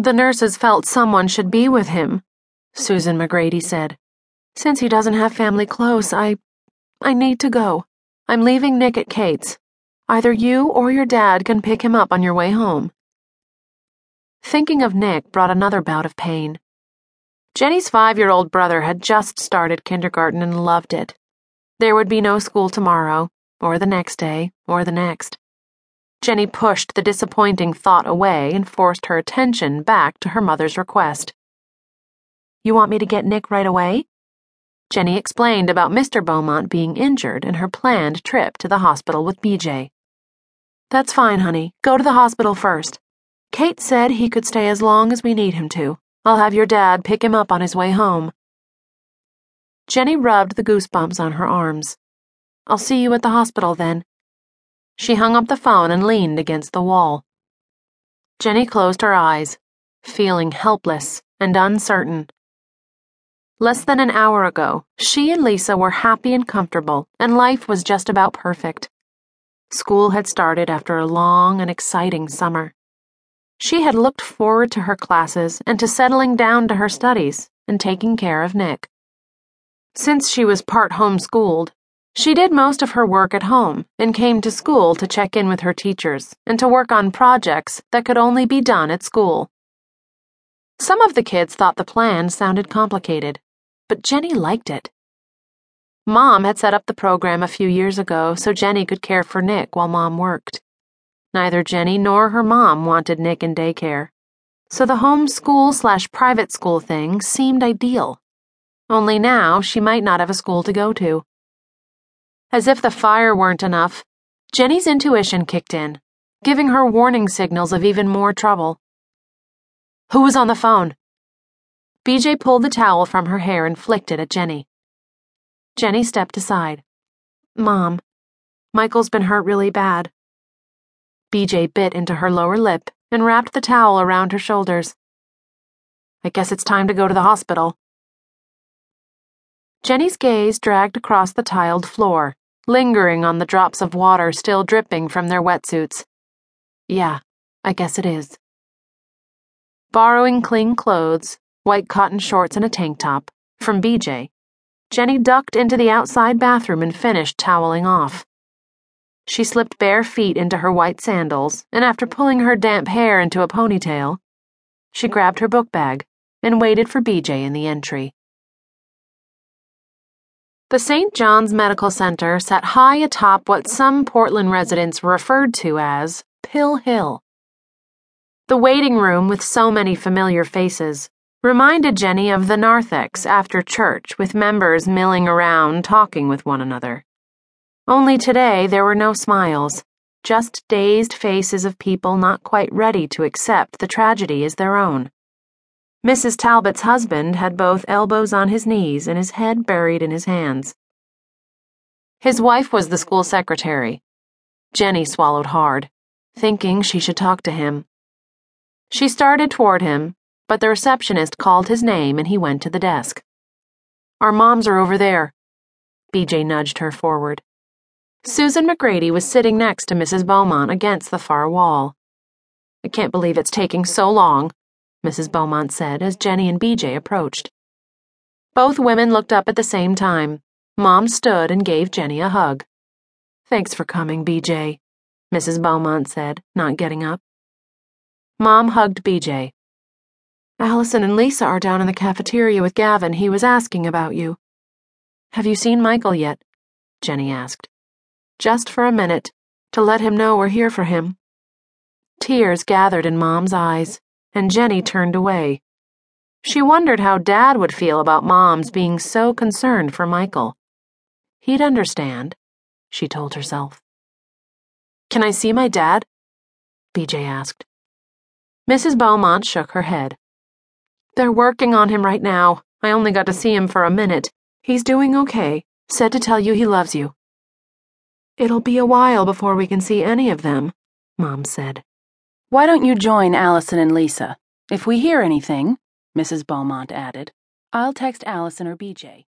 The nurses felt someone should be with him, Susan McGrady said. Since he doesn't have family close, I. I need to go. I'm leaving Nick at Kate's. Either you or your dad can pick him up on your way home. Thinking of Nick brought another bout of pain. Jennie's five year old brother had just started kindergarten and loved it. There would be no school tomorrow, or the next day, or the next. Jennie pushed the disappointing thought away and forced her attention back to her mother's request. You want me to get Nick right away? Jennie explained about Mr. Beaumont being injured and her planned trip to the hospital with BJ. That's fine, honey. Go to the hospital first. Kate said he could stay as long as we need him to. I'll have your dad pick him up on his way home. Jennie rubbed the goosebumps on her arms. I'll see you at the hospital then. She hung up the phone and leaned against the wall. Jennie closed her eyes, feeling helpless and uncertain. Less than an hour ago, she and Lisa were happy and comfortable, and life was just about perfect. School had started after a long and exciting summer. She had looked forward to her classes and to settling down to her studies and taking care of Nick. Since she was part homeschooled, she did most of her work at home and came to school to check in with her teachers and to work on projects that could only be done at school. Some of the kids thought the plan sounded complicated, but Jennie liked it. Mom had set up the program a few years ago so Jennie could care for Nick while Mom worked. Neither Jennie nor her mom wanted Nick in daycare, so the home school slash private school thing seemed ideal. Only now she might not have a school to go to. As if the fire weren't enough, Jennie's intuition kicked in, giving her warning signals of even more trouble. Who was on the phone? BJ pulled the towel from her hair and flicked it at Jennie. Jennie stepped aside. Mom, Michael's been hurt really bad. BJ bit into her lower lip and wrapped the towel around her shoulders. I guess it's time to go to the hospital. Jennie's gaze dragged across the tiled floor, lingering on the drops of water still dripping from their wetsuits. Yeah, I guess it is. Borrowing clean clothes, white cotton shorts and a tank top, from BJ, Jennie ducked into the outside bathroom and finished toweling off. She slipped bare feet into her white sandals, and after pulling her damp hair into a ponytail, she grabbed her book bag and waited for BJ in the entry. The St. John's Medical Center sat high atop what some Portland residents referred to as Pill Hill. The waiting room with so many familiar faces reminded Jennie of the narthex after church with members milling around talking with one another. Only today there were no smiles, just dazed faces of people not quite ready to accept the tragedy as their own. Mrs. Talbot's husband had both elbows on his knees and his head buried in his hands. His wife was the school secretary. Jennie swallowed hard, thinking she should talk to him. She started toward him, but the receptionist called his name and he went to the desk. Our moms are over there. BJ nudged her forward. Susan McGrady was sitting next to Mrs. Beaumont against the far wall. I can't believe it's taking so long, Mrs. Beaumont said as Jennie and BJ approached. Both women looked up at the same time. Mom stood and gave Jennie a hug. Thanks for coming, BJ, Mrs. Beaumont said, not getting up. Mom hugged BJ. Allison and Lisa are down in the cafeteria with Gavin. He was asking about you. Have you seen Michael yet? Jennie asked just for a minute, to let him know we're here for him. Tears gathered in Mom's eyes, and Jennie turned away. She wondered how Dad would feel about Mom's being so concerned for Michael. He'd understand, she told herself. Can I see my dad? BJ asked. Mrs. Beaumont shook her head. They're working on him right now. I only got to see him for a minute. He's doing okay. Said to tell you he loves you. It'll be a while before we can see any of them, Mom said. Why don't you join Allison and Lisa? If we hear anything, Mrs. Beaumont added, I'll text Allison or BJ.